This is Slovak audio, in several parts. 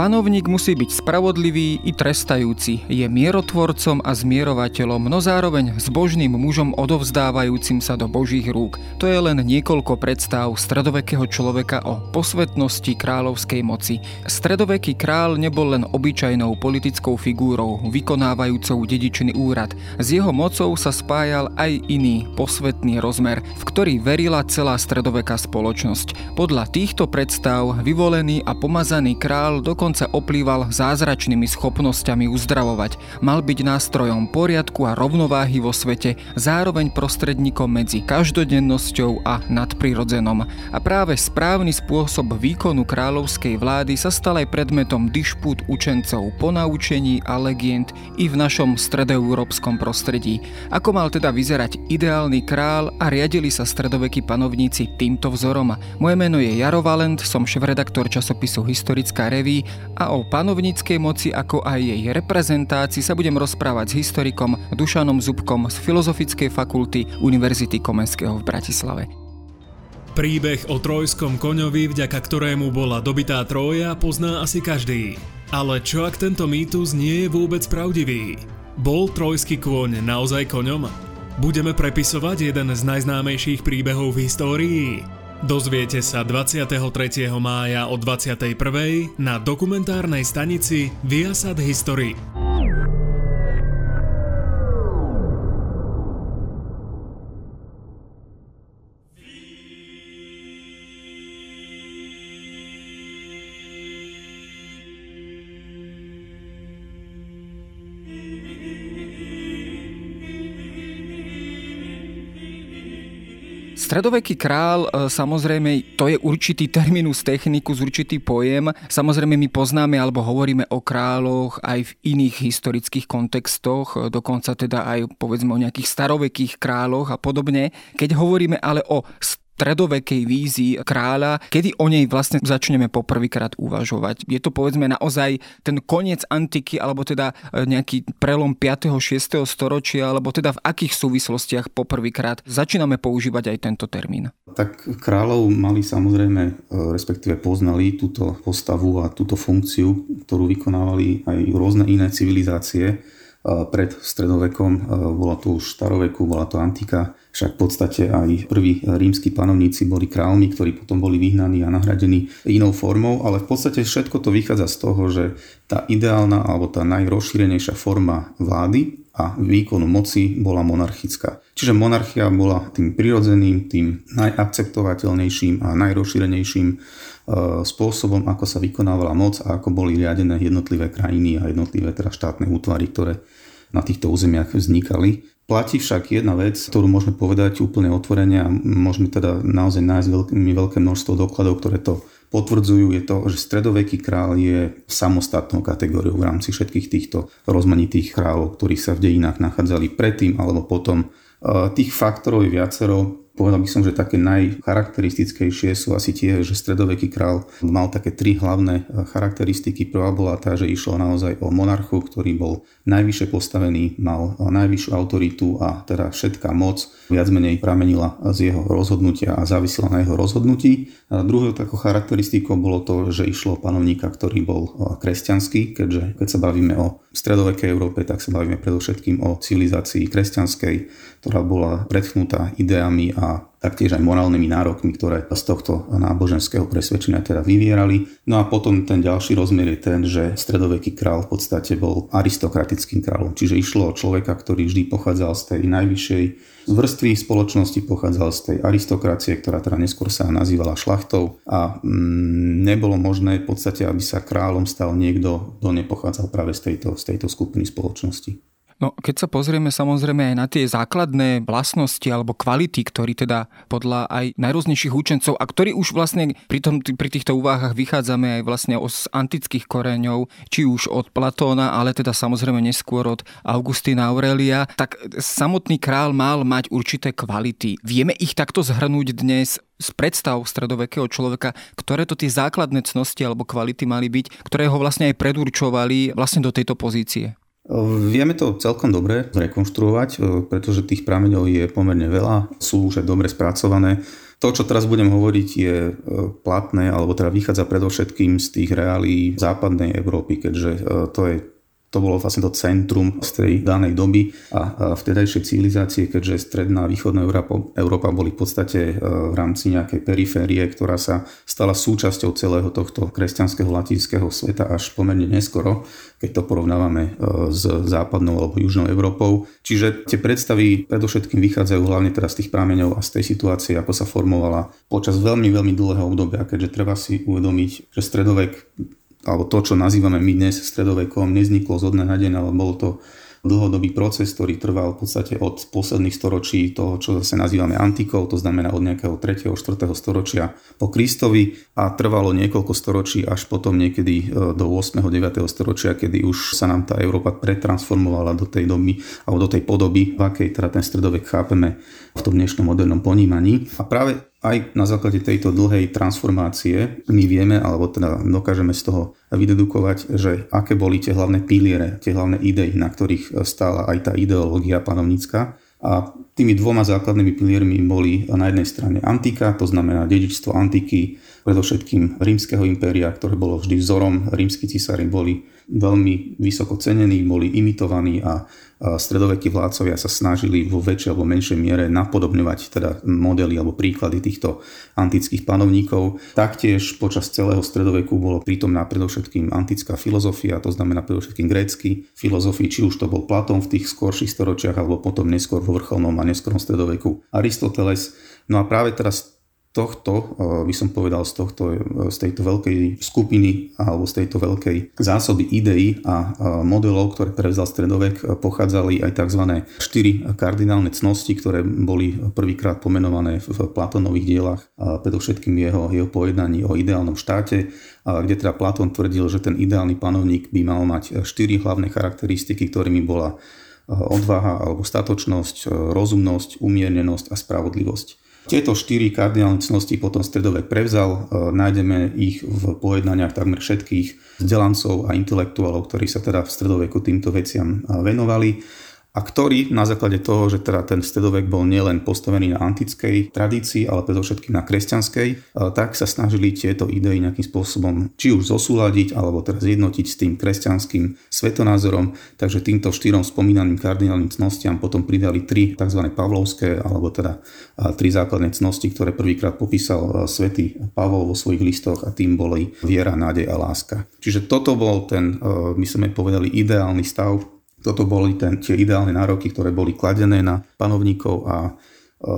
Panovník musí byť spravodlivý i trestajúci, je mierotvorcom a zmierovateľom, no zároveň zbožným mužom odovzdávajúcim sa do Božích rúk. To je len niekoľko predstav stredovekého človeka o posvetnosti kráľovskej moci. Stredoveký král nebol len obyčajnou politickou figúrou, vykonávajúcou dedičný úrad. S jeho mocou sa spájal aj iný, posvetný rozmer, v ktorý verila celá stredoveká spoločnosť. Podľa týchto predstav vyvolený a pomazaný král dokonca dokonca oplýval zázračnými schopnosťami uzdravovať. Mal byť nástrojom poriadku a rovnováhy vo svete, zároveň prostredníkom medzi každodennosťou a nadprirodzenom. A práve správny spôsob výkonu kráľovskej vlády sa stal aj predmetom dišpút učencov ponaučení a legend i v našom stredoeurópskom prostredí. Ako mal teda vyzerať ideálny král a riadili sa stredovekí panovníci týmto vzorom. Moje meno je Jaro Valent, som šéf-redaktor časopisu Historická reví a o panovníckej moci ako aj jej reprezentácii sa budem rozprávať s historikom Dušanom Zubkom z Filozofickej fakulty Univerzity Komenského v Bratislave. Príbeh o trojskom koňovi, vďaka ktorému bola dobitá Troja, pozná asi každý. Ale čo ak tento mýtus nie je vôbec pravdivý? Bol trojský kôň naozaj koňom? Budeme prepisovať jeden z najznámejších príbehov v histórii. Dozviete sa 23. mája o 21. na dokumentárnej stanici Viasat History. Stredoveký král, e, samozrejme, to je určitý terminus technicus, určitý pojem. Samozrejme, my poznáme alebo hovoríme o kráľoch aj v iných historických kontextoch, e, dokonca teda aj povedzme o nejakých starovekých kráľoch a podobne. Keď hovoríme ale o stredovekej vízii kráľa, kedy o nej vlastne začneme poprvýkrát uvažovať. Je to povedzme naozaj ten koniec antiky, alebo teda e, nejaký prelom 5. 6. storočia, alebo teda v akých súvislostiach poprvýkrát začíname používať aj tento termín? Tak kráľov mali samozrejme, e, respektíve poznali túto postavu a túto funkciu, ktorú vykonávali aj rôzne iné civilizácie pred stredovekom, bola to už staroveku, bola to antika, však v podstate aj prví rímsky panovníci boli kráľmi, ktorí potom boli vyhnaní a nahradení inou formou, ale v podstate všetko to vychádza z toho, že tá ideálna alebo tá najrozšírenejšia forma vlády a výkonu moci bola monarchická. Čiže monarchia bola tým prirodzeným, tým najakceptovateľnejším a najrozšírenejším spôsobom, ako sa vykonávala moc a ako boli riadené jednotlivé krajiny a jednotlivé teda štátne útvary, ktoré na týchto územiach vznikali. Platí však jedna vec, ktorú môžeme povedať úplne otvorene a môžeme teda naozaj nájsť veľmi veľké množstvo dokladov, ktoré to potvrdzujú, je to, že stredoveký král je samostatnou kategóriou v rámci všetkých týchto rozmanitých kráľov, ktorí sa v dejinách nachádzali predtým alebo potom. Tých faktorov je viacero, Povedal by som, že také najcharakteristickejšie sú asi tie, že stredoveký král mal také tri hlavné e, charakteristiky. Prvá bola tá, že išlo naozaj o monarchu, ktorý bol najvyššie postavený, mal najvyššiu autoritu a teda všetká moc viac menej pramenila z jeho rozhodnutia a závisela na jeho rozhodnutí. A druhou takou charakteristikou bolo to, že išlo panovníka, ktorý bol e, kresťanský, keďže keď sa bavíme o stredovekej Európe, tak sa bavíme predovšetkým o civilizácii kresťanskej, ktorá bola predchnutá ideami taktiež aj morálnymi nárokmi, ktoré z tohto náboženského presvedčenia teda vyvierali. No a potom ten ďalší rozmer je ten, že stredoveký král v podstate bol aristokratickým kráľom, čiže išlo o človeka, ktorý vždy pochádzal z tej najvyššej vrstvy spoločnosti, pochádzal z tej aristokracie, ktorá teda neskôr sa nazývala šlachtou a mm, nebolo možné v podstate, aby sa kráľom stal niekto, kto nepochádzal práve z tejto, z tejto skupiny spoločnosti. No, keď sa pozrieme samozrejme aj na tie základné vlastnosti alebo kvality, ktorí teda podľa aj najrôznejších učencov a ktorí už vlastne pri, tom, pri týchto úvahách vychádzame aj vlastne z antických koreňov, či už od Platóna, ale teda samozrejme neskôr od Augustína Aurelia, tak samotný král mal mať určité kvality. Vieme ich takto zhrnúť dnes z predstav stredovekého človeka, ktoré to tie základné cnosti alebo kvality mali byť, ktoré ho vlastne aj predurčovali vlastne do tejto pozície. Vieme to celkom dobre zrekonštruovať, e, pretože tých prameňov je pomerne veľa, sú už aj dobre spracované. To, čo teraz budem hovoriť, je e, platné, alebo teda vychádza predovšetkým z tých reálí západnej Európy, keďže e, to je to bolo vlastne to centrum z tej danej doby a vtedajšej civilizácie, keďže stredná a východná Európa, Európa boli v podstate e, v rámci nejakej periférie, ktorá sa stala súčasťou celého tohto kresťanského latinského sveta až pomerne neskoro, keď to porovnávame e, s západnou alebo južnou Európou. Čiže tie predstavy predovšetkým vychádzajú hlavne teraz z tých prámeňov a z tej situácie, ako sa formovala počas veľmi, veľmi dlhého obdobia, keďže treba si uvedomiť, že stredovek alebo to, čo nazývame my dnes stredovekom, nezniklo z dňa na deň, ale bolo to dlhodobý proces, ktorý trval v podstate od posledných storočí toho, čo zase nazývame antikou, to znamená od nejakého 3. 4. storočia po Kristovi a trvalo niekoľko storočí až potom niekedy e, do 8. 9. storočia, kedy už sa nám tá Európa pretransformovala do tej doby alebo do tej podoby, v akej teda ten stredovek chápeme v tom dnešnom modernom ponímaní. A práve aj na základe tejto dlhej transformácie my vieme, alebo teda dokážeme z toho vydedukovať, že aké boli tie hlavné piliere, tie hlavné idei, na ktorých stála aj tá ideológia panovnícka. A tými dvoma základnými piliermi boli na jednej strane antika, to znamená dedičstvo antiky, predovšetkým rímskeho impéria, ktoré bolo vždy vzorom. Rímsky císari boli veľmi vysoko cenení, boli imitovaní a stredovekí vládcovia sa snažili vo väčšej alebo menšej miere napodobňovať teda modely alebo príklady týchto antických panovníkov. Taktiež počas celého stredoveku bolo prítomná predovšetkým antická filozofia, to znamená predovšetkým grécky filozofii, či už to bol Platón v tých skorších storočiach alebo potom neskôr vo vrcholnom a neskorom stredoveku Aristoteles. No a práve teraz tohto, eh, by som povedal, z, tohto, eh, z tejto veľkej skupiny alebo z tejto veľkej zásoby ideí a modelov, ktoré prevzal stredovek, pochádzali aj tzv. štyri kardinálne cnosti, ktoré boli prvýkrát pomenované v Platónových dielach, predovšetkým jeho, jeho pojednaní o ideálnom štáte, kde teda Platón tvrdil, že ten ideálny panovník by mal mať štyri hlavné charakteristiky, ktorými bola odvaha alebo statočnosť, rozumnosť, umiernenosť a spravodlivosť. Tieto štyri kardinálne cnosti potom stredovek prevzal. E, nájdeme ich v pojednaniach takmer všetkých vzdelancov a intelektuálov, ktorí sa teda v stredoveku týmto veciam e, venovali a ktorý na základe toho, že teda ten stredovek bol nielen postavený na antickej tradícii, ale predovšetkým na kresťanskej, e, tak sa snažili tieto idei nejakým spôsobom či už zosúľadiť, alebo teraz zjednotiť s tým kresťanským svetonázorom. Takže týmto štyrom spomínaným kardinálnym cnostiam potom pridali tri tzv. pavlovské, alebo teda tri základné cnosti, ktoré prvýkrát popísal e, svätý Pavol vo svojich listoch a tým boli viera, nádej a láska. Čiže toto bol ten, e, my sme povedali, ideálny stav toto boli ten, tie ideálne nároky, ktoré boli kladené na panovníkov a e,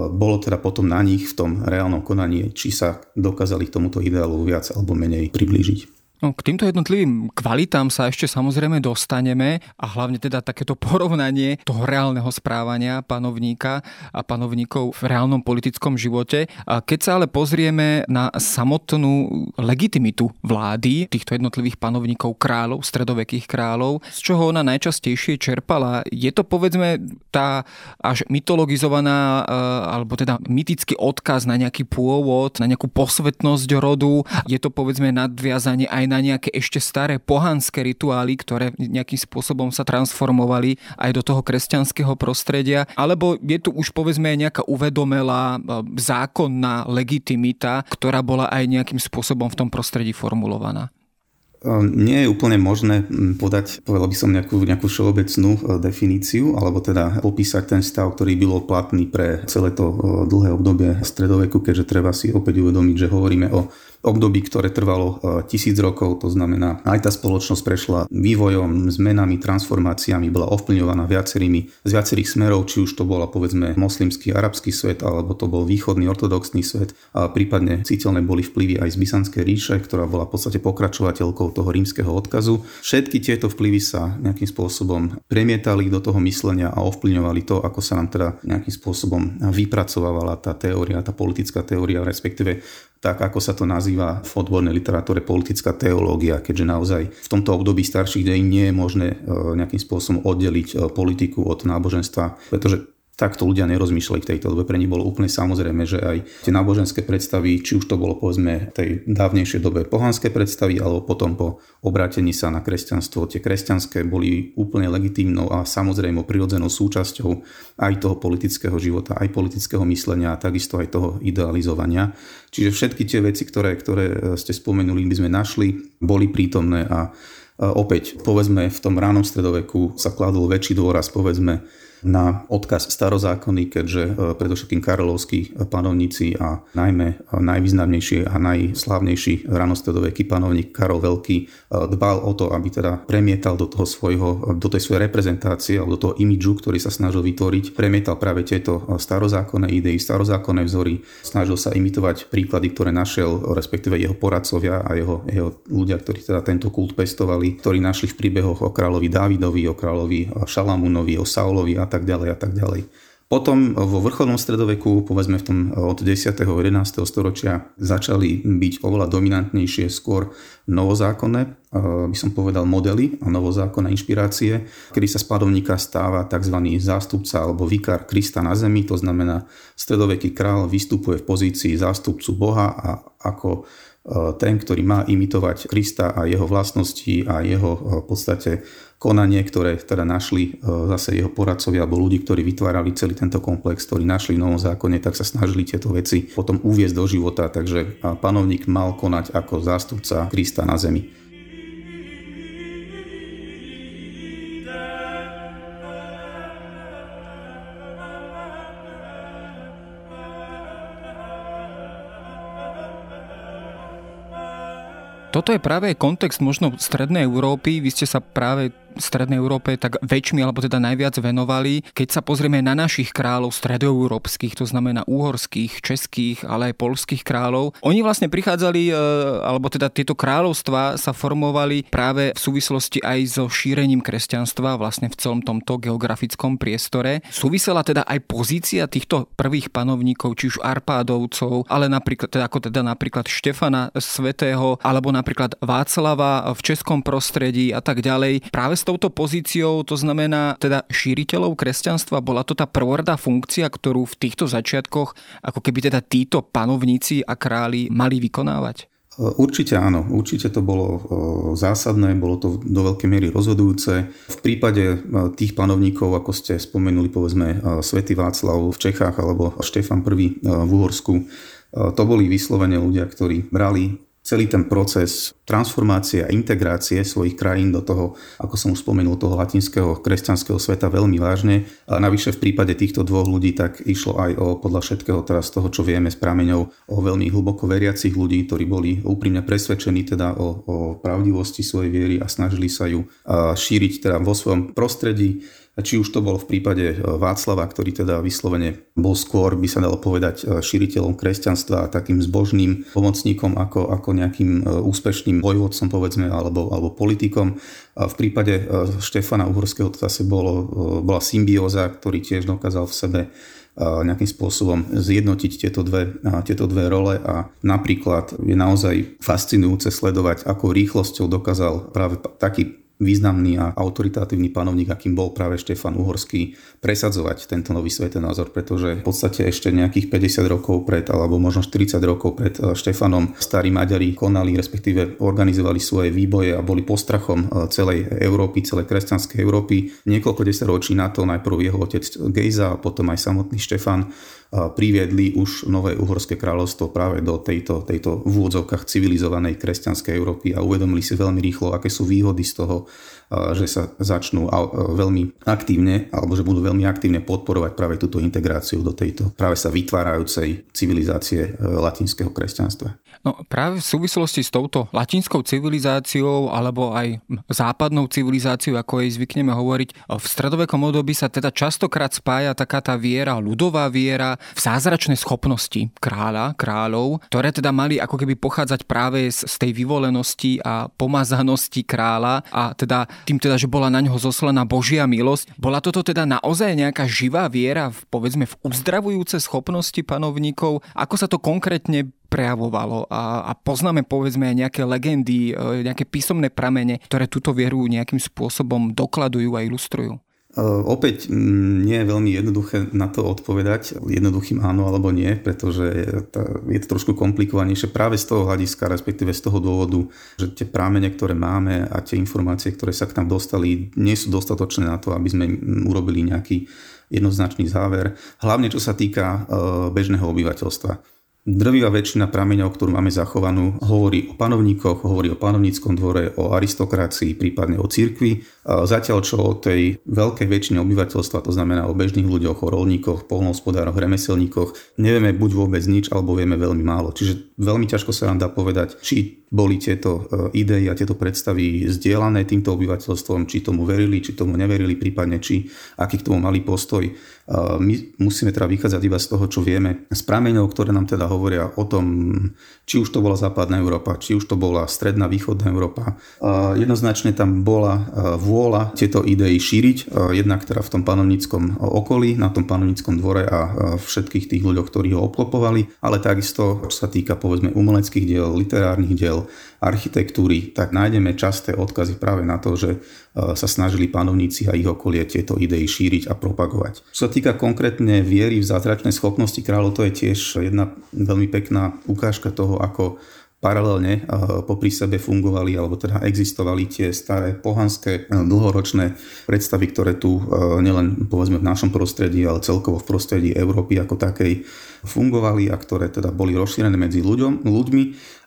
bolo teda potom na nich v tom reálnom konaní, či sa dokázali k tomuto ideálu viac alebo menej priblížiť. No, k týmto jednotlivým kvalitám sa ešte samozrejme dostaneme a hlavne teda takéto porovnanie toho reálneho správania panovníka a panovníkov v reálnom politickom živote. A keď sa ale pozrieme na samotnú legitimitu vlády týchto jednotlivých panovníkov kráľov, stredovekých kráľov, z čoho ona najčastejšie čerpala, je to povedzme tá až mytologizovaná e, alebo teda mytický odkaz na nejaký pôvod, na nejakú posvetnosť rodu, je to povedzme nadviazanie aj na nejaké ešte staré pohanské rituály, ktoré nejakým spôsobom sa transformovali aj do toho kresťanského prostredia, alebo je tu už povedzme aj nejaká uvedomelá e, zákonná legitimita, ktorá bola aj nejakým spôsobom v tom prostredí formulovaná? Nie je úplne možné podať, povedal by som nejakú, nejakú všeobecnú e, definíciu, alebo teda popísať ten stav, ktorý bol platný pre celé to e, dlhé obdobie stredoveku, keďže treba si opäť uvedomiť, že hovoríme o období, ktoré trvalo e, tisíc rokov, to znamená aj tá spoločnosť prešla vývojom, zmenami, transformáciami, bola ovplyvňovaná viacerými, z viacerých smerov, či už to bola povedzme moslimský, arabský svet, alebo to bol východný ortodoxný svet, a prípadne citeľné boli vplyvy aj z Byzantskej ríše, ktorá bola v podstate pokračovateľkou toho rímskeho odkazu. Všetky tieto vplyvy sa nejakým spôsobom premietali do toho myslenia a ovplyvňovali to, ako sa nám teda nejakým spôsobom vypracovávala tá teória, tá politická teória, respektíve tak ako sa to nazýva v odbornej literatúre politická teológia, keďže naozaj v tomto období starších dejín nie je možné e, nejakým spôsobom oddeliť e, politiku od náboženstva, pretože takto ľudia nerozmýšľali v tejto dobe. Pre nich bolo úplne samozrejme, že aj tie náboženské predstavy, či už to bolo povedzme tej dávnejšej dobe pohanské predstavy, alebo potom po obrátení sa na kresťanstvo, tie kresťanské boli úplne legitímnou a samozrejme prirodzenou súčasťou aj toho politického života, aj politického myslenia a takisto aj toho idealizovania. Čiže všetky tie veci, ktoré, ktoré ste spomenuli, by sme našli, boli prítomné a opäť, povedzme, v tom ránom stredoveku sa kladol väčší dôraz, povedzme, na odkaz starozákonný, keďže e, predovšetkým karolovskí panovníci a najmä najvýznamnejší a najslávnejší ranostredoveký panovník Karol Veľký e, dbal o to, aby teda premietal do toho svojho, do tej svojej reprezentácie alebo do toho imidžu, ktorý sa snažil vytvoriť, premietal práve tieto starozákonné idei, starozákonné vzory, snažil sa imitovať príklady, ktoré našiel, respektíve jeho poradcovia a jeho, jeho ľudia, ktorí teda tento kult pestovali, ktorí našli v príbehoch o kráľovi Dávidovi, o kráľovi Šalamúnovi, o Saulovi a tak ďalej a tak ďalej. Potom vo vrcholnom stredoveku, povedzme v tom od 10. 11. storočia, začali byť oveľa dominantnejšie skôr novozákonné, by som povedal modely a novozákonné inšpirácie, kedy sa z padovníka stáva tzv. zástupca alebo vikár Krista na zemi, to znamená stredoveký král vystupuje v pozícii zástupcu Boha a ako ten, ktorý má imitovať Krista a jeho vlastnosti a jeho v podstate konanie, ktoré teda našli e, zase jeho poradcovia alebo ľudí, ktorí vytvárali celý tento komplex, ktorí našli v novom zákone, tak sa snažili tieto veci potom uviezť do života. Takže panovník mal konať ako zástupca Krista na zemi. Toto je práve kontext možno strednej Európy. Vy ste sa práve Strednej Európe tak väčšmi alebo teda najviac venovali. Keď sa pozrieme na našich kráľov stredoeurópskych, to znamená uhorských, českých, ale aj polských kráľov, oni vlastne prichádzali, e, alebo teda tieto kráľovstva sa formovali práve v súvislosti aj so šírením kresťanstva vlastne v celom tomto geografickom priestore. Súvisela teda aj pozícia týchto prvých panovníkov, či už Arpádovcov, ale napríklad, teda ako teda napríklad Štefana Svetého, alebo napríklad Václava v českom prostredí a tak ďalej. Práve s touto pozíciou, to znamená teda šíriteľov kresťanstva, bola to tá prvoradá funkcia, ktorú v týchto začiatkoch ako keby teda títo panovníci a králi mali vykonávať? Určite áno, určite to bolo zásadné, bolo to do veľkej miery rozhodujúce. V prípade tých panovníkov, ako ste spomenuli, povedzme Svetý Václav v Čechách alebo Štefan I v Uhorsku, to boli vyslovene ľudia, ktorí brali celý ten proces transformácie a integrácie svojich krajín do toho, ako som už spomenul, toho latinského kresťanského sveta veľmi vážne. A navyše v prípade týchto dvoch ľudí tak išlo aj o, podľa všetkého teraz toho, čo vieme s prameňov, o veľmi hlboko veriacich ľudí, ktorí boli úprimne presvedčení teda o, o pravdivosti svojej viery a snažili sa ju šíriť teda vo svojom prostredí či už to bol v prípade e, Václava, ktorý teda vyslovene bol skôr, by sa dalo povedať, e, šíriteľom kresťanstva a takým zbožným pomocníkom ako, ako nejakým e, úspešným vojvodcom, povedzme, alebo, alebo politikom. A v prípade Štefana Uhorského to zase bolo, bola symbióza, ktorý tiež dokázal v sebe nejakým spôsobom zjednotiť tieto dve, tieto dve role a napríklad je naozaj fascinujúce sledovať, akou rýchlosťou dokázal práve taký významný a autoritatívny panovník, akým bol práve Štefan Uhorský, presadzovať tento nový svetonázor, pretože v podstate ešte nejakých 50 rokov pred, alebo možno 40 rokov pred eh, Štefanom starí Maďari konali, respektíve organizovali svoje výboje a boli postrachom eh, celej Európy, celej kresťanskej Európy. Niekoľko desaťročí na to najprv jeho otec Gejza a potom aj samotný Štefan priviedli už nové uhorské kráľovstvo práve do tejto, tejto v úvodzovkách civilizovanej kresťanskej Európy a uvedomili si veľmi rýchlo, aké sú výhody z toho, že sa začnú veľmi aktívne, alebo že budú veľmi aktívne podporovať práve túto integráciu do tejto práve sa vytvárajúcej civilizácie e, latinského kresťanstva. No práve v súvislosti s touto latinskou civilizáciou alebo aj západnou civilizáciou, ako jej zvykneme hovoriť, v stredovekom období sa teda častokrát spája taká tá viera, ľudová viera v zázračné schopnosti kráľa, kráľov, ktoré teda mali ako keby pochádzať práve z tej vyvolenosti a pomazanosti kráľa a teda tým teda, že bola na ňo zoslaná Božia milosť. Bola toto teda naozaj nejaká živá viera v, povedzme v uzdravujúce schopnosti panovníkov? Ako sa to konkrétne prejavovalo a, a poznáme povedzme aj nejaké legendy, e, nejaké písomné pramene, ktoré túto vieru nejakým spôsobom dokladujú a ilustrujú. Opäť nie je veľmi jednoduché na to odpovedať jednoduchým áno alebo nie, pretože je to trošku komplikovanejšie práve z toho hľadiska, respektíve z toho dôvodu, že tie prámene, ktoré máme a tie informácie, ktoré sa k nám dostali, nie sú dostatočné na to, aby sme urobili nejaký jednoznačný záver, hlavne čo sa týka bežného obyvateľstva. Drvivá väčšina prameňov, ktorú máme zachovanú, hovorí o panovníkoch, hovorí o panovníckom dvore, o aristokracii, prípadne o cirkvi. Zatiaľ čo o tej veľkej väčšine obyvateľstva, to znamená o bežných ľuďoch, o rolníkoch, polnohospodároch, remeselníkoch, nevieme buď vôbec nič, alebo vieme veľmi málo. Čiže veľmi ťažko sa nám dá povedať, či boli tieto e, idei a tieto predstavy zdieľané týmto obyvateľstvom, či tomu verili, či tomu neverili, prípadne či aký k tomu mali postoj. E, my musíme teda vychádzať iba z toho, čo vieme. Z prameňov, ktoré nám teda hovoria o tom, či už to bola západná Európa, či už to bola stredná, východná Európa. E, jednoznačne tam bola vôľa tieto idei šíriť, jednak teda v tom panovníckom okolí, na tom panovníckom dvore a všetkých tých ľuďoch, ktorí ho obklopovali, ale takisto, čo sa týka povedzme umeleckých diel, literárnych diel, architektúry, tak nájdeme časté odkazy práve na to, že e, sa snažili panovníci a ich okolie tieto idei šíriť a propagovať. Čo sa týka konkrétne viery v zázračné schopnosti kráľov, to je tiež jedna veľmi pekná ukážka toho, ako paralelne popri sebe fungovali alebo teda existovali tie staré pohanské e, dlhoročné predstavy, ktoré tu e, nielen povedzme v našom prostredí, ale celkovo v prostredí Európy ako takej fungovali a ktoré teda boli rozšírené medzi ľuďom, ľuďmi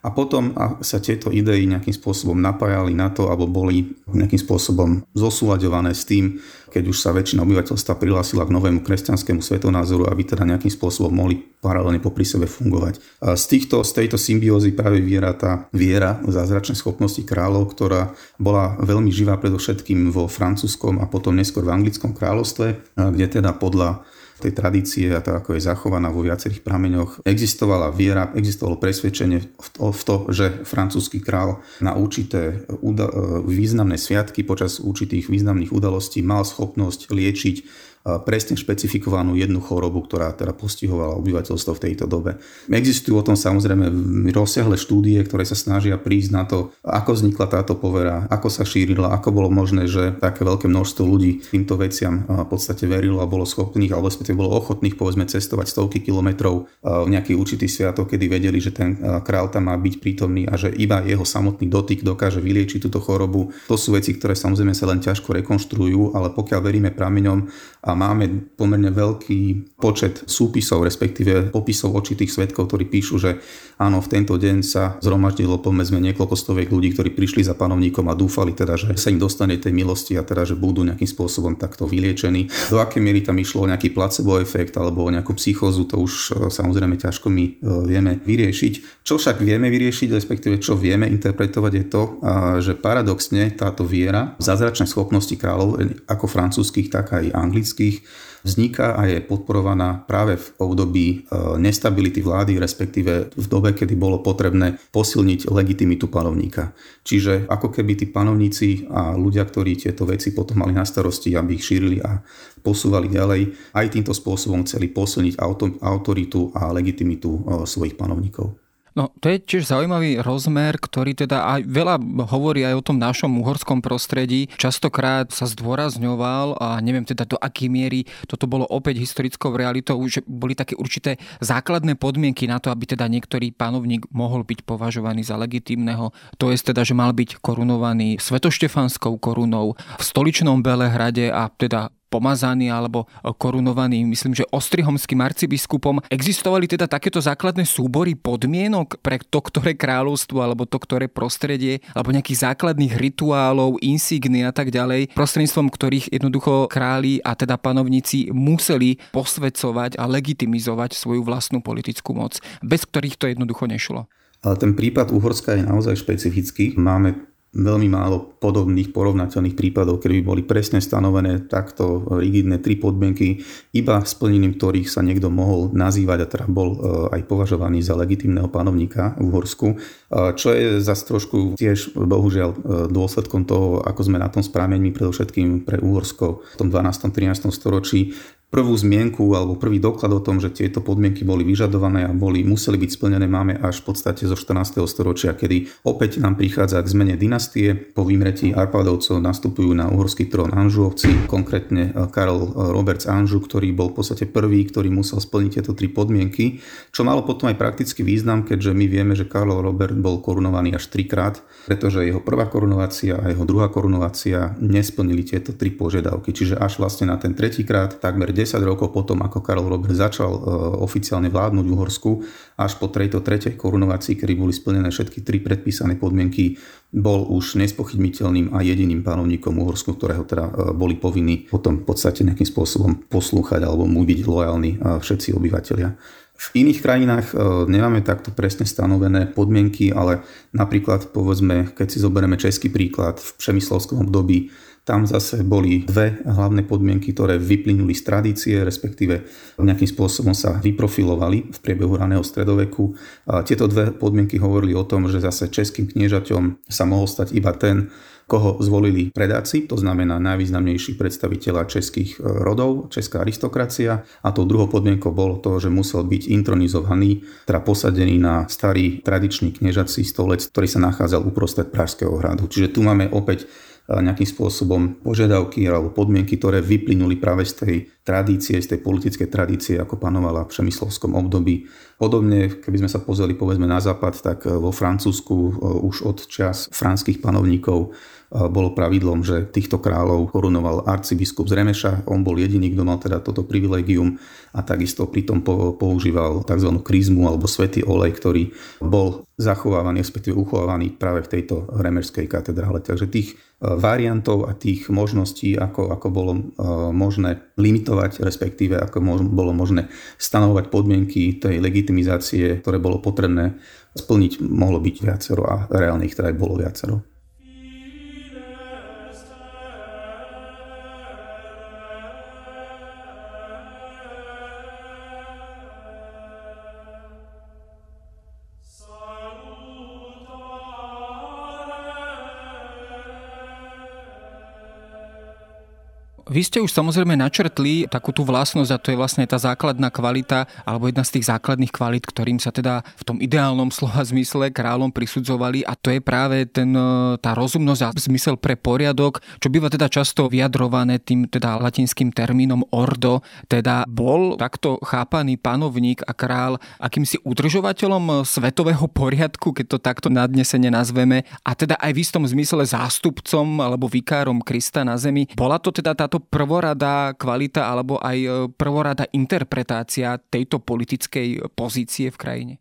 a potom sa tieto idei nejakým spôsobom napájali na to, alebo boli nejakým spôsobom zosúľaďované s tým, keď už sa väčšina obyvateľstva prihlásila k novému kresťanskému svetonázoru, aby teda nejakým spôsobom mohli paralelne popri sebe fungovať. A z, týchto, z tejto symbiózy práve viera tá viera v zázračné schopnosti kráľov, ktorá bola veľmi živá predovšetkým vo francúzskom a potom neskôr v anglickom kráľovstve, kde teda podľa tej tradície a to, ako je zachovaná vo viacerých prameňoch, existovala viera, existovalo presvedčenie v to, v to že francúzsky král na určité významné sviatky počas určitých významných udalostí mal schopnosť liečiť presne špecifikovanú jednu chorobu, ktorá teda postihovala obyvateľstvo v tejto dobe. Existujú o tom samozrejme rozsiahle štúdie, ktoré sa snažia prísť na to, ako vznikla táto povera, ako sa šírila, ako bolo možné, že také veľké množstvo ľudí týmto veciam v podstate verilo a bolo schopných, alebo respektíve bolo ochotných povedzme cestovať stovky kilometrov v nejaký určitý sviatok, kedy vedeli, že ten král tam má byť prítomný a že iba jeho samotný dotyk dokáže vyliečiť túto chorobu. To sú veci, ktoré samozrejme sa len ťažko rekonštruujú, ale pokiaľ veríme prameňom a máme pomerne veľký počet súpisov, respektíve popisov očitých svetkov, ktorí píšu, že áno, v tento deň sa zhromaždilo pomedzme niekoľko stoviek ľudí, ktorí prišli za panovníkom a dúfali teda, že sa im dostane tej milosti a teda, že budú nejakým spôsobom takto vyliečení. Do akej miery tam išlo o nejaký placebo efekt alebo o nejakú psychózu, to už e, samozrejme ťažko my e, vieme vyriešiť. Čo však vieme vyriešiť, respektíve čo vieme interpretovať je to, že paradoxne táto viera v zázračné schopnosti kráľov, ako francúzských, tak aj anglických, všetkých vzniká a je podporovaná práve v období e, nestability vlády, respektíve v dobe, kedy bolo potrebné posilniť legitimitu panovníka. Čiže ako keby tí panovníci a ľudia, ktorí tieto veci potom mali na starosti, aby ich šírili a posúvali ďalej, aj týmto spôsobom chceli posilniť autoritu a legitimitu e, svojich panovníkov. No to je tiež zaujímavý rozmer, ktorý teda aj veľa hovorí aj o tom našom uhorskom prostredí. Častokrát sa zdôrazňoval a neviem teda do aký miery toto bolo opäť historickou realitou, že boli také určité základné podmienky na to, aby teda niektorý panovník mohol byť považovaný za legitímneho. To je teda, že mal byť korunovaný svetoštefanskou korunou v stoličnom Belehrade a teda pomazaný alebo korunovaný, myslím, že ostrihomským arcibiskupom. Existovali teda takéto základné súbory podmienok pre to, ktoré kráľovstvo alebo to, ktoré prostredie, alebo nejakých základných rituálov, insigny a tak ďalej, prostredníctvom ktorých jednoducho králi a teda panovníci museli posvedcovať a legitimizovať svoju vlastnú politickú moc, bez ktorých to jednoducho nešlo. Ale ten prípad Uhorska je naozaj špecifický. Máme veľmi málo podobných porovnateľných prípadov, kedy by boli presne stanovené takto rigidné tri podmienky, iba splnením ktorých sa niekto mohol nazývať a teda bol e, aj považovaný za legitimného panovníka v Uhorsku. E, čo je zase trošku tiež bohužiaľ e, dôsledkom toho, ako sme na tom správení predovšetkým pre Uhorsko v tom 12. 13. storočí, prvú zmienku alebo prvý doklad o tom, že tieto podmienky boli vyžadované a boli, museli byť splnené, máme až v podstate zo 14. storočia, kedy opäť nám prichádza k zmene dynastie. Po vymretí Arpadovcov nastupujú na uhorský trón Anžuovci, konkrétne eh, Karol eh, Roberts Anžu, ktorý bol v podstate prvý, ktorý musel splniť tieto tri podmienky, čo malo potom aj praktický význam, keďže my vieme, že Karol Robert bol korunovaný až trikrát, pretože jeho prvá korunovácia a jeho druhá korunovácia nesplnili tieto tri požiadavky. Čiže až vlastne na ten tretíkrát, takmer 10 10 rokov potom, ako Karol Robert začal e, oficiálne vládnuť v Uhorsku, až po tejto tretej korunovácii, kedy boli splnené všetky tri predpísané podmienky, bol už nespochybniteľným a jediným panovníkom Uhorsku, ktorého teda e, boli povinní potom v podstate nejakým spôsobom poslúchať alebo mu byť lojálni e, všetci obyvateľia. V iných krajinách nemáme takto presne stanovené podmienky, ale napríklad povedzme, keď si zoberieme český príklad, v Přemyslovskom období tam zase boli dve hlavné podmienky, ktoré vyplynuli z tradície, respektíve nejakým spôsobom sa vyprofilovali v priebehu raného stredoveku. Tieto dve podmienky hovorili o tom, že zase českým kniežaťom sa mohol stať iba ten, koho zvolili predáci, to znamená najvýznamnejší predstaviteľa českých e, rodov, česká aristokracia. A tou druhou podmienkou bolo to, že musel byť intronizovaný, teda posadený na starý tradičný kniežací stolec, ktorý sa nachádzal uprostred Pražského hradu. Čiže tu máme opäť nejakým spôsobom požiadavky alebo podmienky, ktoré vyplynuli práve z tej tradície, z tej politickej tradície, ako panovala v Přemyslovskom období. Podobne, keby sme sa pozreli povedzme na západ, tak vo Francúzsku e, už od čas franských panovníkov bolo pravidlom, že týchto kráľov korunoval arcibiskup z Remeša. On bol jediný, kto mal teda toto privilegium a takisto pritom používal tzv. krizmu alebo svetý olej, ktorý bol zachovávaný, respektíve uchovávaný práve v tejto remešskej katedrále. Takže tých e, variantov a tých možností, ako, ako bolo e, možné limitovať, respektíve ako bolo možné stanovovať podmienky tej legitimizácie, ktoré bolo potrebné splniť, mohlo byť viacero a reálne ich teda aj bolo viacero. Vy ste už samozrejme načrtli takú tú vlastnosť a to je vlastne tá základná kvalita alebo jedna z tých základných kvalit, ktorým sa teda v tom ideálnom slova zmysle kráľom prisudzovali a to je práve ten, e, tá rozumnosť a zmysel pre poriadok, čo býva teda často vyjadrované tým teda latinským termínom ordo, teda bol takto chápaný panovník a král akýmsi udržovateľom svetového poriadku, keď to takto nadnesene nazveme a teda aj v istom zmysle zástupcom alebo vikárom Krista na zemi. Bola to teda táto táto prvorada kvalita alebo aj e, prvorada interpretácia tejto politickej pozície v krajine?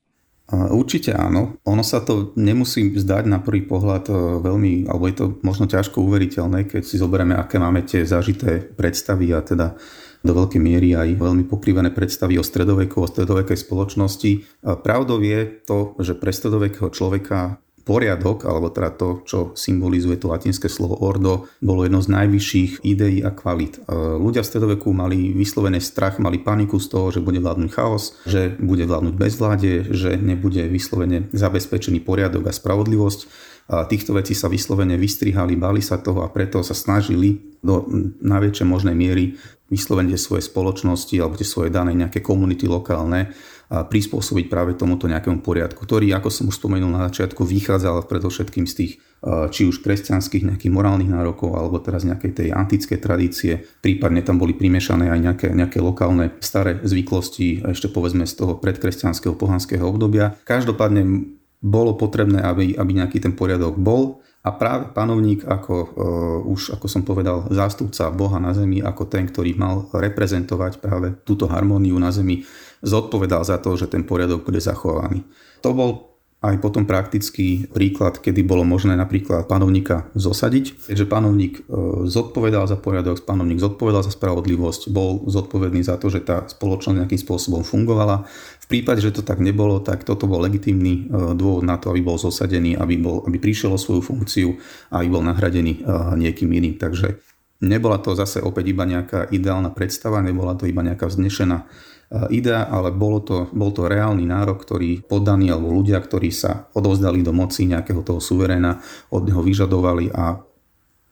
Určite áno. Ono sa to nemusí zdať na prvý pohľad e, veľmi, alebo je to možno ťažko uveriteľné, keď si zoberieme, aké máme tie zažité predstavy a teda do veľkej miery aj veľmi pokrivené predstavy o stredoveku, o stredovekej spoločnosti. Pravdou je to, že pre stredovekého človeka poriadok, alebo teda to, čo symbolizuje to latinské slovo ordo, bolo jedno z najvyšších ideí a kvalit. E, ľudia v stredoveku mali vyslovený strach, mali paniku z toho, že bude vládnuť chaos, že bude vládnuť bezvláde, že nebude vyslovene zabezpečený poriadok a spravodlivosť. A týchto vecí sa vyslovene vystrihali, bali sa toho a preto sa snažili do najväčšej možnej miery vyslovene svoje spoločnosti alebo tie svoje dané nejaké komunity lokálne prispôsobiť práve tomuto nejakému poriadku, ktorý, ako som už spomenul na začiatku, vychádzal predovšetkým z tých či už kresťanských nejakých morálnych nárokov alebo teraz nejakej tej antickej tradície. Prípadne tam boli primiešané aj nejaké, nejaké lokálne staré zvyklosti, ešte povedzme z toho predkresťanského pohanského obdobia. Každopádne bolo potrebné, aby, aby nejaký ten poriadok bol a práve panovník ako uh, už, ako som povedal, zástupca Boha na zemi, ako ten, ktorý mal reprezentovať práve túto harmóniu na zemi, zodpovedal za to, že ten poriadok bude zachovaný. To bol aj potom praktický príklad, kedy bolo možné napríklad panovníka zosadiť. Keďže panovník e, zodpovedal za poriadok, panovník zodpovedal za spravodlivosť, bol zodpovedný za to, že tá spoločnosť nejakým spôsobom fungovala. V prípade, že to tak nebolo, tak toto bol legitímny e, dôvod na to, aby bol zosadený, aby, bol, aby prišiel o svoju funkciu a aby bol nahradený e, niekým iným. Takže nebola to zase opäť iba nejaká ideálna predstava, nebola to iba nejaká vznešená idea, ale bolo to, bol to reálny nárok, ktorý poddaní alebo ľudia, ktorí sa odovzdali do moci nejakého toho suveréna, od neho vyžadovali a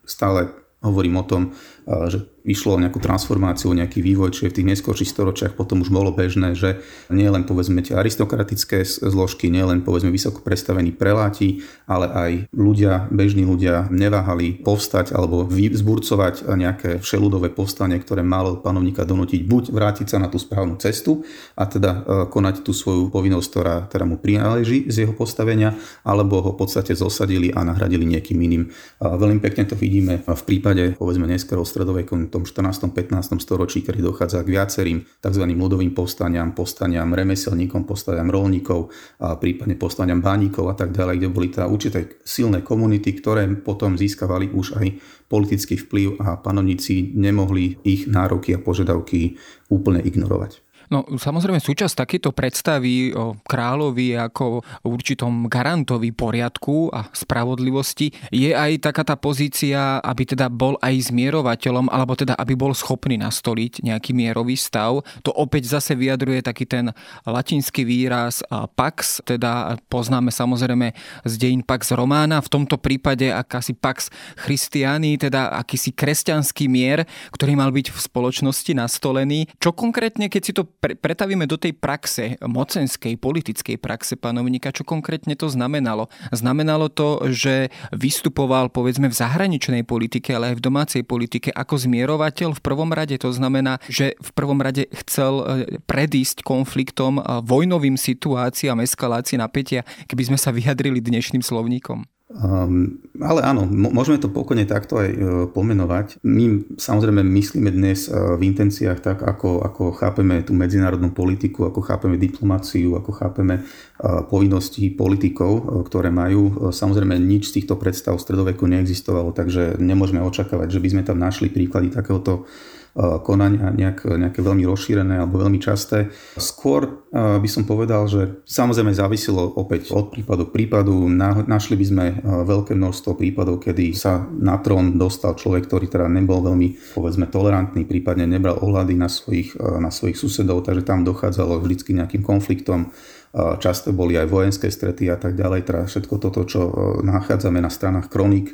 stále hovorím o tom, že išlo o nejakú transformáciu, nejaký vývoj, čiže v tých neskôrších storočiach potom už bolo bežné, že nie len povedzme tie aristokratické zložky, nie len povedzme vysoko predstavení preláti, ale aj ľudia, bežní ľudia neváhali povstať alebo vzburcovať nejaké všeludové povstanie, ktoré malo panovníka donútiť buď vrátiť sa na tú správnu cestu a teda e, konať tú svoju povinnosť, ktorá teda mu prináleží z jeho postavenia, alebo ho v podstate zosadili a nahradili niekým iným. Veľmi pekne to vidíme v prípade povedzme neskoro stredovekom tom 14. 15. storočí, kedy dochádza k viacerým tzv. ľudovým povstaniam, povstaniam remeselníkom, povstaniam rolníkov, a prípadne povstaniam bánikov a tak ďalej, kde boli teda určité silné komunity, ktoré potom získavali už aj politický vplyv a panovníci nemohli ich nároky a požiadavky úplne ignorovať. No samozrejme súčasť takéto predstavy o kráľovi ako určitom garantovi poriadku a spravodlivosti je aj taká tá pozícia, aby teda bol aj zmierovateľom, alebo teda aby bol schopný nastoliť nejaký mierový stav. To opäť zase vyjadruje taký ten latinský výraz pax, teda poznáme samozrejme z dejín pax romána, v tomto prípade akási pax christiani, teda akýsi kresťanský mier, ktorý mal byť v spoločnosti nastolený. Čo konkrétne, keď si to pre, pretavíme do tej praxe, mocenskej, politickej praxe panovníka, čo konkrétne to znamenalo? Znamenalo to, že vystupoval povedzme v zahraničnej politike, ale aj v domácej politike ako zmierovateľ v prvom rade. To znamená, že v prvom rade chcel e, predísť konfliktom, vojnovým situáciám, eskalácii napätia, keby sme sa vyjadrili dnešným slovníkom. Um, ale áno, môžeme to pokojne takto aj uh, pomenovať. My samozrejme myslíme dnes uh, v intenciách tak, ako, ako chápeme tú medzinárodnú politiku, ako chápeme diplomáciu, ako chápeme uh, povinnosti politikov, ktoré majú. Samozrejme nič z týchto predstav v stredoveku neexistovalo, takže nemôžeme očakávať, že by sme tam našli príklady takéhoto konania nejak, nejaké veľmi rozšírené alebo veľmi časté. Skôr by som povedal, že samozrejme závisilo opäť od prípadu k prípadu. Našli by sme veľké množstvo prípadov, kedy sa na trón dostal človek, ktorý teda nebol veľmi povedzme tolerantný, prípadne nebral ohľady na svojich, na svojich susedov, takže tam dochádzalo vždy nejakým konfliktom často boli aj vojenské strety a tak ďalej, teda všetko toto, čo nachádzame na stranách kronik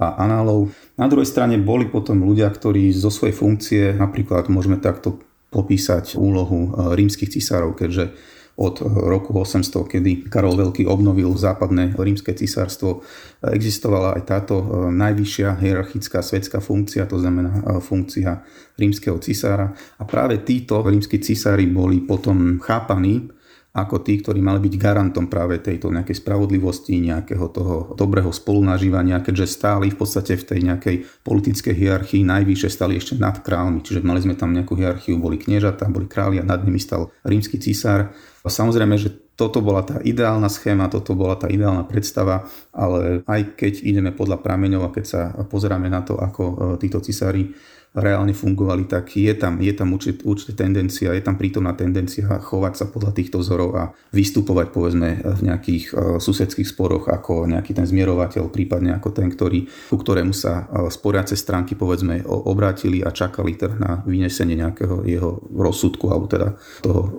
a análov. Na druhej strane boli potom ľudia, ktorí zo svojej funkcie, napríklad môžeme takto popísať úlohu e, rímskych cisárov, keďže od roku 800, kedy Karol Veľký obnovil západné rímske cisárstvo, existovala aj táto e, najvyššia hierarchická svetská funkcia, to znamená e, funkcia rímskeho cisára. A práve títo rímsky cisári boli potom chápaní ako tí, ktorí mali byť garantom práve tejto nejakej spravodlivosti, nejakého toho dobrého spolunažívania, keďže stáli v podstate v tej nejakej politickej hierarchii najvyššie stali ešte nad kráľmi, čiže mali sme tam nejakú hierarchiu, boli kniežatá, boli králi a nad nimi stal rímsky císar. A samozrejme, že toto bola tá ideálna schéma, toto bola tá ideálna predstava, ale aj keď ideme podľa prameňov a keď sa pozeráme na to, ako e, títo cisári reálne fungovali, tak je tam, je tam určite, určite tendencia, je tam prítomná tendencia chovať sa podľa týchto vzorov a vystupovať povedzme v nejakých uh, susedských sporoch ako nejaký ten zmierovateľ, prípadne ako ten, ktorý, ku ktorému sa uh, sporiace stránky povedzme obrátili a čakali teda na vynesenie nejakého jeho rozsudku alebo teda toho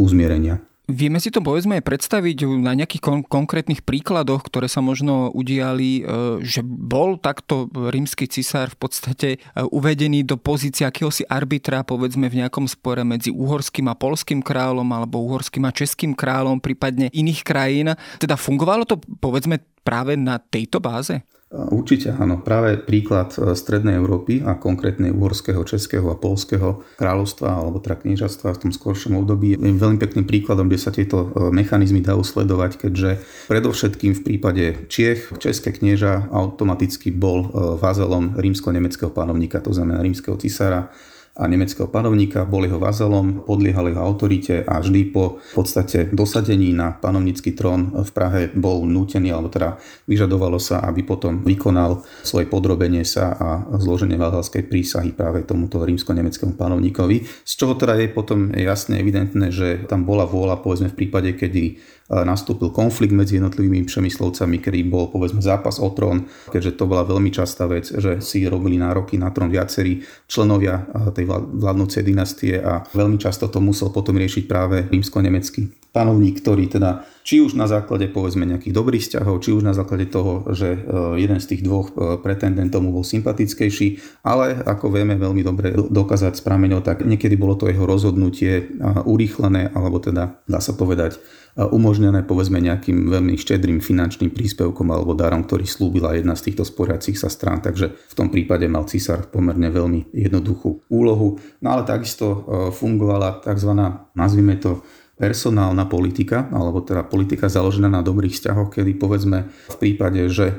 uzmierenia. Vieme si to povedzme predstaviť na nejakých kon- konkrétnych príkladoch, ktoré sa možno udiali, e, že bol takto rímsky cisár v podstate e, uvedený do pozície akéhosi arbitra povedzme v nejakom spore medzi uhorským a polským kráľom alebo uhorským a českým kráľom, prípadne iných krajín. Teda fungovalo to povedzme práve na tejto báze? Určite áno. Práve príklad e, Strednej Európy a konkrétne uhorského, českého a polského kráľovstva alebo teda kniežatstva v tom skoršom období je veľmi pekným príkladom, kde sa tieto e, mechanizmy dajú sledovať, keďže predovšetkým v prípade Čiech, České knieža automaticky bol e, vázalom rímsko-nemeckého panovníka, to znamená rímskeho cisára a nemeckého panovníka, bol jeho vazalom, podliehal jeho autorite a vždy po v podstate dosadení na panovnícky trón v Prahe bol nútený, alebo teda vyžadovalo sa, aby potom vykonal svoje podrobenie sa a zloženie vazalskej prísahy práve tomuto rímsko-nemeckému panovníkovi. Z čoho teda je potom jasne evidentné, že tam bola vôľa, povedzme v prípade, kedy nastúpil konflikt medzi jednotlivými přemyslovcami, kedy bol povedzme zápas o trón, keďže to bola veľmi častá vec, že si robili nároky na trón viacerí členovia tej tej vládnúcej dynastie a veľmi často to musel potom riešiť práve rímsko-nemecký panovník, ktorý teda či už na základe povedzme nejakých dobrých vzťahov, či už na základe toho, že e, jeden z tých dvoch e, pretendentov mu bol sympatickejší, ale ako vieme veľmi dobre dokázať s prameňou, tak niekedy bolo to jeho rozhodnutie urýchlené, alebo teda dá sa povedať umožnené povedzme nejakým veľmi štedrým finančným príspevkom alebo darom, ktorý slúbila jedna z týchto sporiacich sa strán. Takže v tom prípade mal císar pomerne veľmi jednoduchú úlohu. No ale takisto e, fungovala tzv. nazvime to personálna politika, alebo teda politika založená na dobrých vzťahoch, kedy povedzme v prípade, že e,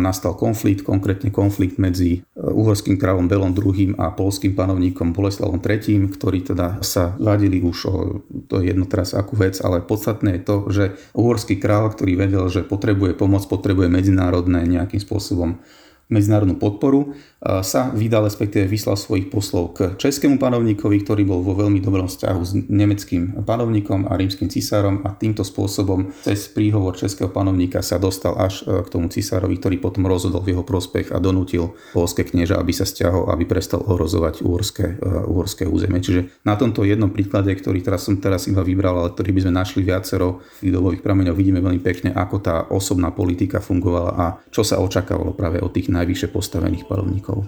nastal konflikt, konkrétne konflikt medzi e, uhorským kráľom Belom II a polským panovníkom Boleslavom III, ktorí teda sa vadili už o, to je jedno teraz akú vec, ale podstatné je to, že uhorský kráľ, ktorý vedel, že potrebuje pomoc, potrebuje medzinárodné nejakým spôsobom medzinárodnú podporu, sa vydal, respektíve vyslal svojich poslov k českému panovníkovi, ktorý bol vo veľmi dobrom vzťahu s nemeckým panovníkom a rímským cisárom a týmto spôsobom cez príhovor českého panovníka sa dostal až e, k tomu cisárovi, ktorý potom rozhodol v jeho prospech a donútil polské knieža, aby sa stiahol, aby prestal ohrozovať uhorské, e, uhorské územie. Čiže na tomto jednom príklade, ktorý teraz som teraz iba vybral, ale ktorý by sme našli viacero v dobových prameňov, vidíme veľmi pekne, ako tá osobná politika fungovala a čo sa očakávalo práve od tých najvyššie postavených palovníkov.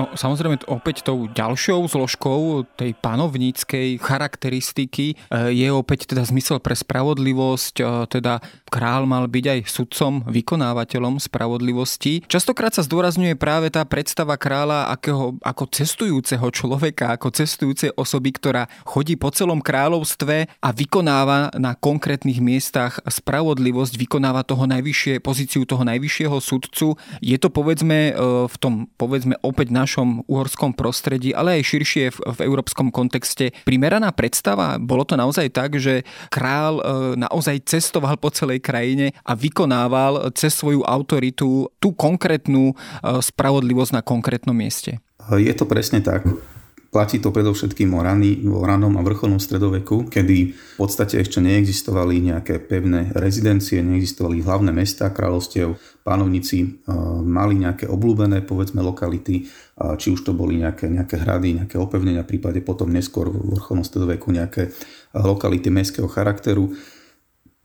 No samozrejme opäť tou ďalšou zložkou tej panovníckej charakteristiky e, je opäť teda zmysel pre spravodlivosť, e, teda král mal byť aj sudcom, vykonávateľom spravodlivosti. Častokrát sa zdôrazňuje práve tá predstava kráľa akého, ako cestujúceho človeka, ako cestujúcej osoby, ktorá chodí po celom kráľovstve a vykonáva na konkrétnych miestach spravodlivosť, vykonáva toho najvyššie, pozíciu toho najvyššieho sudcu. Je to povedzme e, v tom povedzme opäť našom uhorskom prostredí, ale aj širšie v, v európskom kontexte primeraná predstava? Bolo to naozaj tak, že král e, naozaj cestoval po celej krajine a vykonával cez svoju autoritu tú konkrétnu e, spravodlivosť na konkrétnom mieste? Je to presne tak. Platí to predovšetkým o, rany, o ranom a vrcholnom stredoveku, kedy v podstate ešte neexistovali nejaké pevné rezidencie, neexistovali hlavné mesta kráľovstiev, pánovníci e, mali nejaké obľúbené povedzme lokality, či už to boli nejaké, nejaké hrady, nejaké opevnenia, prípade potom neskôr v vrcholnom stredoveku nejaké lokality mestského charakteru.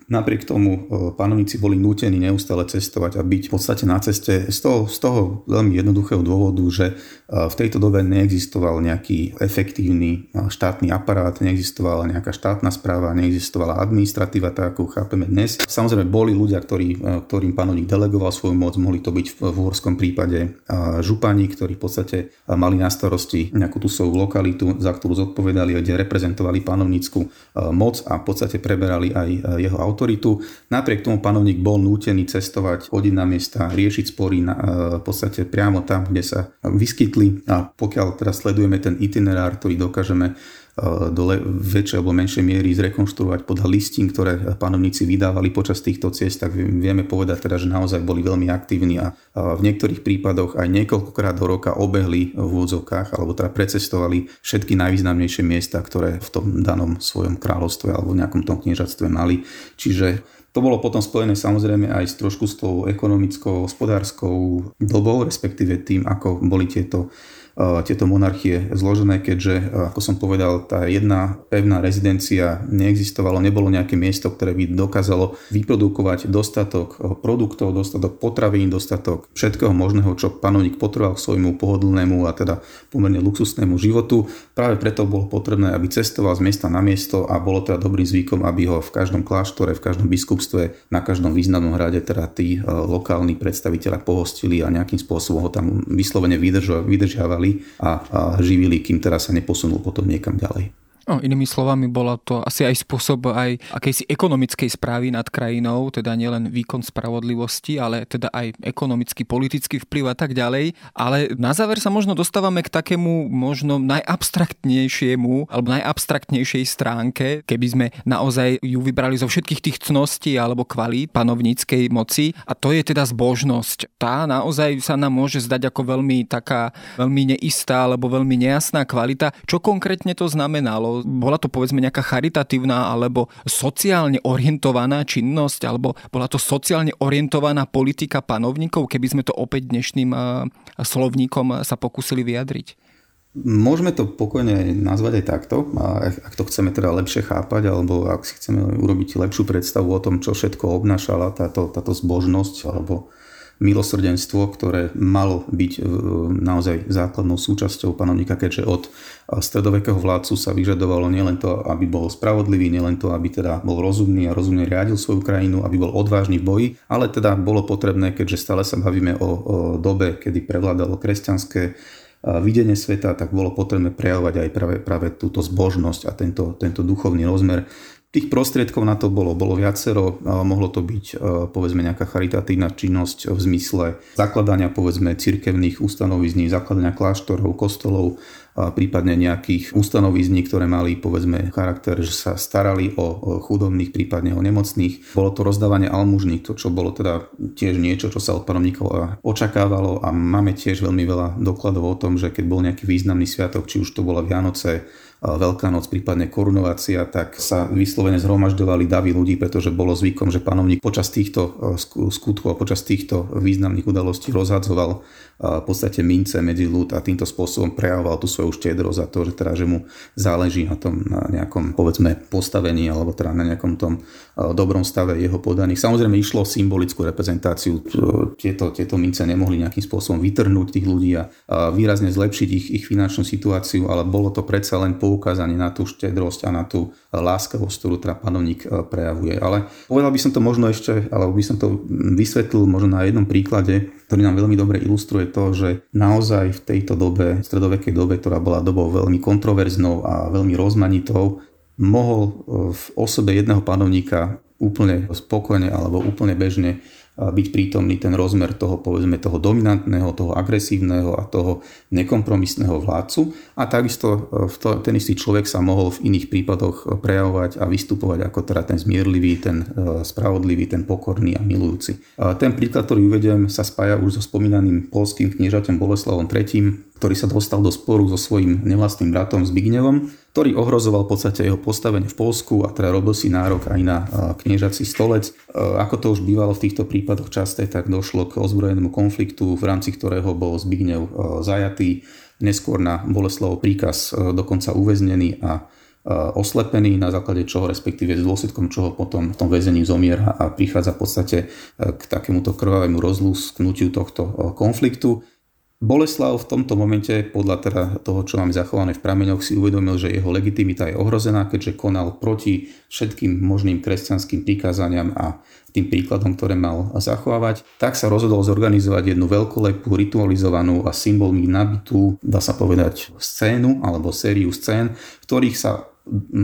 Napriek tomu e, panovníci boli nútení neustále cestovať a byť v podstate na ceste z toho, z toho veľmi jednoduchého dôvodu, že e, v tejto dobe neexistoval nejaký efektívny e, štátny aparát, neexistovala nejaká štátna správa, neexistovala administratíva, tak ako chápeme dnes. Samozrejme boli ľudia, ktorí, ktorým panovník delegoval svoju moc, mohli to byť v, v horskom prípade župani, ktorí v podstate mali na starosti nejakú tú svoju lokalitu, za ktorú zodpovedali, kde reprezentovali panovnícku moc a v podstate preberali aj jeho autoritu. Napriek tomu panovník bol nútený cestovať, chodiť na miesta, riešiť spory na, e, v podstate priamo tam, kde sa vyskytli. A pokiaľ teraz sledujeme ten itinerár, ktorý dokážeme E, do väčšej alebo menšej miery zrekonštruovať podľa listín, ktoré panovníci vydávali počas týchto ciest, tak vieme povedať teda, že naozaj boli veľmi aktívni a v niektorých prípadoch aj niekoľkokrát do roka obehli v úvodzovkách alebo teda precestovali všetky najvýznamnejšie miesta, ktoré v tom danom svojom kráľovstve alebo v nejakom tom kniežatstve mali. Čiže to bolo potom spojené samozrejme aj s trošku s tou ekonomickou, hospodárskou dobou, respektíve tým, ako boli tieto tieto monarchie zložené, keďže, ako som povedal, tá jedna pevná rezidencia neexistovalo, nebolo nejaké miesto, ktoré by dokázalo vyprodukovať dostatok produktov, dostatok potravín, dostatok všetkého možného, čo panovník potreboval k svojmu pohodlnému a teda pomerne luxusnému životu. Práve preto bolo potrebné, aby cestoval z miesta na miesto a bolo teda dobrým zvykom, aby ho v každom kláštore, v každom biskupstve, na každom významnom hrade teda tí lokálni predstaviteľa pohostili a nejakým spôsobom ho tam vyslovene a, a živili, kým teraz sa neposunul potom niekam ďalej. No, inými slovami, bola to asi aj spôsob aj akejsi ekonomickej správy nad krajinou, teda nielen výkon spravodlivosti, ale teda aj ekonomický, politický vplyv a tak ďalej. Ale na záver sa možno dostávame k takému možno najabstraktnejšiemu alebo najabstraktnejšej stránke, keby sme naozaj ju vybrali zo všetkých tých cností alebo kvalít panovníckej moci a to je teda zbožnosť. Tá naozaj sa nám môže zdať ako veľmi taká veľmi neistá alebo veľmi nejasná kvalita. Čo konkrétne to znamenalo? Bola to povedzme nejaká charitatívna alebo sociálne orientovaná činnosť, alebo bola to sociálne orientovaná politika panovníkov, keby sme to opäť dnešným slovníkom sa pokúsili vyjadriť? Môžeme to pokojne nazvať aj takto, ak to chceme teda lepšie chápať, alebo ak si chceme urobiť lepšiu predstavu o tom, čo všetko obnášala táto, táto zbožnosť, alebo milosrdenstvo, ktoré malo byť e, naozaj základnou súčasťou panovníka, keďže od stredovekého vládcu sa vyžadovalo nielen to, aby bol spravodlivý, nielen to, aby teda bol rozumný a rozumne riadil svoju krajinu, aby bol odvážny v boji, ale teda bolo potrebné, keďže stále sa bavíme o, o dobe, kedy prevládalo kresťanské videnie sveta, tak bolo potrebné prejavovať aj práve, práve túto zbožnosť a tento, tento duchovný rozmer Tých prostriedkov na to bolo, bolo viacero. Mohlo to byť povedzme nejaká charitatívna činnosť v zmysle zakladania povedzme cirkevných ustanovizní, zakladania kláštorov, kostolov, prípadne nejakých ustanovizní, ktoré mali povedzme charakter, že sa starali o chudobných, prípadne o nemocných. Bolo to rozdávanie almužných, to čo bolo teda tiež niečo, čo sa od panovníkov očakávalo a máme tiež veľmi veľa dokladov o tom, že keď bol nejaký významný sviatok, či už to bola Vianoce, Veľká noc, prípadne korunovácia, tak sa vyslovene zhromažďovali davy ľudí, pretože bolo zvykom, že panovník počas týchto skutkov a počas týchto významných udalostí rozhadzoval v podstate mince medzi ľud a týmto spôsobom prejavoval tú svoju štedrosť a to, že, teda, že mu záleží na tom na nejakom povedzme postavení alebo teda na nejakom tom dobrom stave jeho podaných. Samozrejme išlo o symbolickú reprezentáciu. Tieto, tieto mince nemohli nejakým spôsobom vytrhnúť tých ľudí a výrazne zlepšiť ich, ich finančnú situáciu, ale bolo to predsa len poukázanie na tú štedrosť a na tú láskavosť, ktorú teda panovník prejavuje. Ale povedal by som to možno ešte, alebo by som to vysvetlil možno na jednom príklade, ktorý nám veľmi dobre ilustruje to, že naozaj v tejto dobe, stredovekej dobe, ktorá bola dobou veľmi kontroverznou a veľmi rozmanitou, mohol v osobe jedného panovníka úplne spokojne alebo úplne bežne byť prítomný ten rozmer toho, povedzme, toho dominantného, toho agresívneho a toho nekompromisného vládcu. A takisto e, to, ten istý človek sa mohol v iných prípadoch prejavovať a vystupovať ako teda ten zmierlivý, ten e, spravodlivý, ten pokorný a milujúci. Ten príklad, ktorý uvedem, sa spája už so spomínaným polským kniežaťom Boleslavom III, ktorý sa dostal do sporu so svojím nevlastným bratom Zbignevom, ktorý ohrozoval v podstate jeho postavenie v Polsku a teda robil si nárok aj na kniežací stolec. Ako to už bývalo v týchto prípadoch časté, tak došlo k ozbrojenému konfliktu, v rámci ktorého bol Zbignev zajatý. Neskôr na Boleslav príkaz dokonca uväznený a oslepený, na základe čoho, respektíve s dôsledkom čoho potom v tom väzení zomiera a prichádza v podstate k takémuto krvavému rozlúsknutiu tohto konfliktu. Boleslav v tomto momente, podľa teda toho, čo máme zachované v prameňoch, si uvedomil, že jeho legitimita je ohrozená, keďže konal proti všetkým možným kresťanským prikázaniam a tým príkladom, ktoré mal zachovávať, tak sa rozhodol zorganizovať jednu veľkolepú, ritualizovanú a symbolmi nabitú, dá sa povedať, scénu alebo sériu scén, v ktorých sa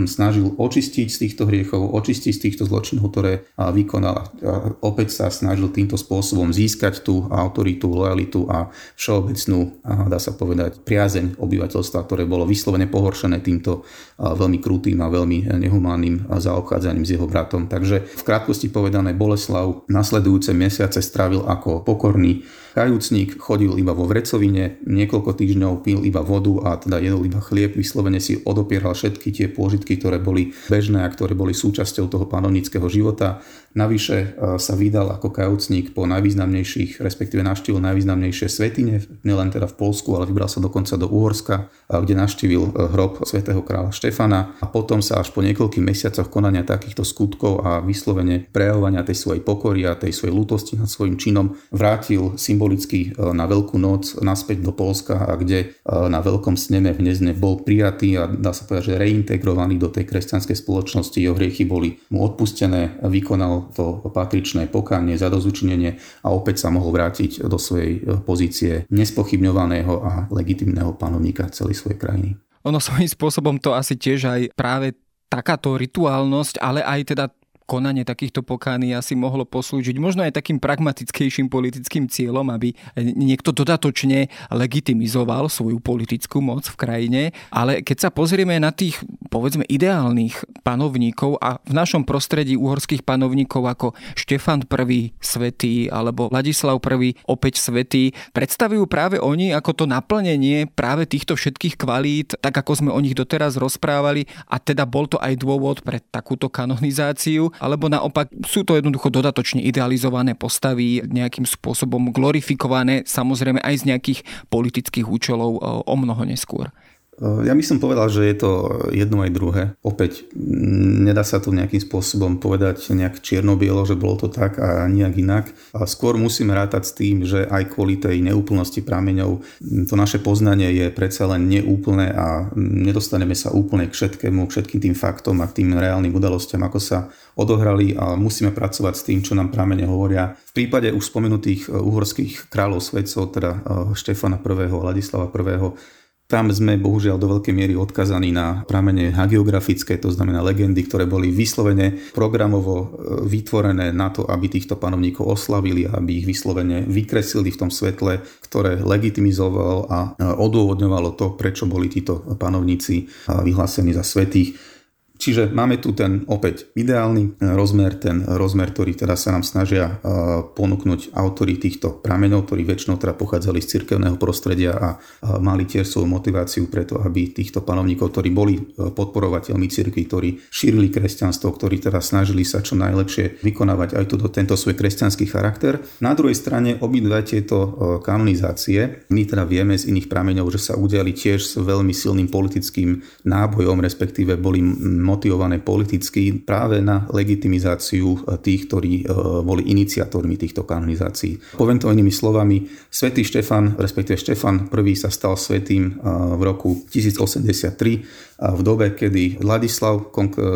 snažil očistiť z týchto hriechov, očistiť z týchto zločinov, ktoré vykonal. Opäť sa snažil týmto spôsobom získať tú autoritu, lojalitu a všeobecnú, dá sa povedať, priazeň obyvateľstva, ktoré bolo vyslovene pohoršené týmto veľmi krutým a veľmi nehumánnym zaobchádzaním s jeho bratom. Takže v krátkosti povedané Boleslav nasledujúce mesiace strávil ako pokorný Kajúcník chodil iba vo vrecovine, niekoľko týždňov pil iba vodu a teda jedol iba chlieb, vyslovene si odopieral všetky tie pôžitky, ktoré boli bežné a ktoré boli súčasťou toho panovnického života. Navyše e, sa vydal ako kajúcník po najvýznamnejších, respektíve navštívil najvýznamnejšie svetine, nielen teda v Polsku, ale vybral sa dokonca do Uhorska, e, kde navštívil e, hrob svätého kráľa Štefana a potom sa až po niekoľkých mesiacoch konania takýchto skutkov a vyslovene prejavovania tej svojej pokory a tej svojej lutosti nad svojim činom vrátil symbolicky na Veľkú noc naspäť do Polska, a kde na Veľkom sneme v Nezne bol prijatý a dá sa povedať, že reintegrovaný do tej kresťanskej spoločnosti, jeho hriechy boli mu odpustené, vykonal to patričné pokánie, zadozučinenie a opäť sa mohol vrátiť do svojej pozície nespochybňovaného a legitimného panovníka celej svojej krajiny. Ono svojím spôsobom to asi tiež aj práve takáto rituálnosť, ale aj teda konanie takýchto pokány asi mohlo poslúžiť možno aj takým pragmatickejším politickým cieľom, aby niekto dodatočne legitimizoval svoju politickú moc v krajine. Ale keď sa pozrieme na tých, povedzme, ideálnych panovníkov a v našom prostredí uhorských panovníkov ako Štefan I. svetý alebo Ladislav I. opäť svetý, predstavujú práve oni ako to naplnenie práve týchto všetkých kvalít, tak ako sme o nich doteraz rozprávali a teda bol to aj dôvod pre takúto kanonizáciu alebo naopak sú to jednoducho dodatočne idealizované postavy, nejakým spôsobom glorifikované, samozrejme aj z nejakých politických účelov o mnoho neskôr. Eh, ja by som povedal, že je to jedno aj druhé. Opäť, nedá sa to nejakým spôsobom povedať nejak čierno-bielo, že bolo to tak a nejak inak. A skôr musíme rátať s tým, že aj kvôli tej neúplnosti prámeňov to naše poznanie je predsa len neúplné a nedostaneme sa úplne k všetkému, všetkým tým faktom a k tým reálnym udalostiam, ako sa odohrali a musíme pracovať s tým, čo nám prámene hovoria. V prípade už spomenutých eh, uhorských kráľov svetcov, teda eh, Štefana I. a Ladislava I tam sme bohužiaľ do veľkej miery odkazaní na pramene hagiografické, to znamená legendy, ktoré boli vyslovene programovo e, vytvorené na to, aby týchto panovníkov oslavili, aby ich vyslovene vykreslili v tom svetle, ktoré legitimizovalo a e, odôvodňovalo to, prečo boli títo panovníci e, vyhlásení za svetých. Čiže máme tu ten opäť ideálny rozmer, ten rozmer, ktorý teda sa nám snažia ponúknuť autory týchto prameňov, ktorí väčšinou teda pochádzali z cirkevného prostredia a mali tiež svoju motiváciu preto, aby týchto panovníkov, ktorí boli e, podporovateľmi cirkvi, ktorí šírili kresťanstvo, ktorí teda snažili sa čo najlepšie vykonávať aj túto, tento svoj kresťanský charakter. Na druhej strane obidve tieto e, kanonizácie, my teda vieme z iných prameňov, že sa udiali tiež s veľmi silným politickým nábojom, respektíve boli motivované politicky práve na legitimizáciu eh, tých, ktorí eh, boli iniciátormi týchto kanonizácií. Poviem to inými slovami, svätý Štefan, respektíve Štefan I sa stal svetým eh, v roku 1083 v dobe, kedy Ladislav,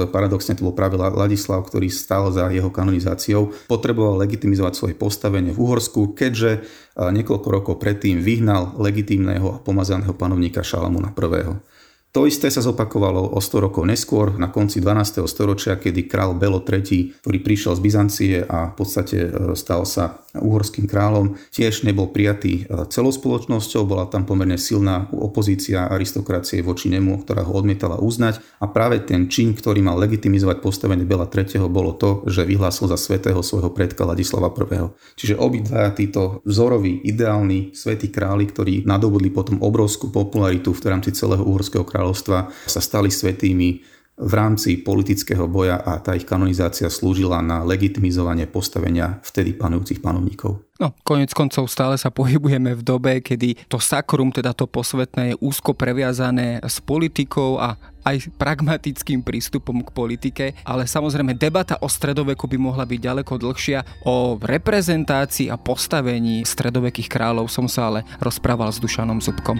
paradoxne to bol práve Ladislav, ktorý stal za jeho kanonizáciou, potreboval legitimizovať svoje postavenie v Uhorsku, keďže niekoľko rokov predtým vyhnal legitímneho a pomazaného panovníka Šalamúna I. To isté sa zopakovalo o 100 rokov neskôr, na konci 12. storočia, kedy král Belo III, ktorý prišiel z Byzancie a v podstate e, stal sa uhorským kráľom, tiež nebol prijatý e, celou spoločnosťou, bola tam pomerne silná opozícia aristokracie voči nemu, ktorá ho odmietala uznať a práve ten čin, ktorý mal legitimizovať postavenie Bela III, bolo to, že vyhlásil za svetého svojho predka Ladislava I. Čiže obidva títo vzoroví, ideálni svätí králi, ktorí nadobudli potom obrovskú popularitu v rámci celého uhorského kráľa kráľovstva sa stali svetými v rámci politického boja a tá ich kanonizácia slúžila na legitimizovanie postavenia vtedy panujúcich panovníkov. No, konec koncov stále sa pohybujeme v dobe, kedy to sakrum, teda to posvetné, je úzko previazané s politikou a aj pragmatickým prístupom k politike, ale samozrejme debata o stredoveku by mohla byť ďaleko dlhšia. O reprezentácii a postavení stredovekých kráľov som sa ale rozprával s Dušanom Zubkom.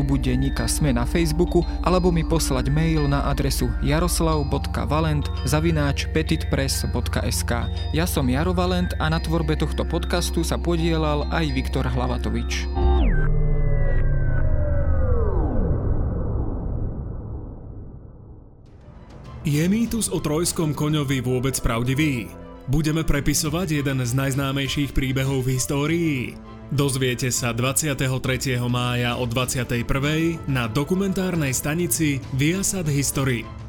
klubu denníka Sme na Facebooku alebo mi poslať mail na adresu jaroslav.valent zavináč petitpress.sk. Ja som Jaro Valent a na tvorbe tohto podcastu sa podielal aj Viktor Hlavatovič. Je mýtus o trojskom koňovi vôbec pravdivý? Budeme prepisovať jeden z najznámejších príbehov v histórii? Dozviete sa 23. mája o 21. na dokumentárnej stanici Viasat History.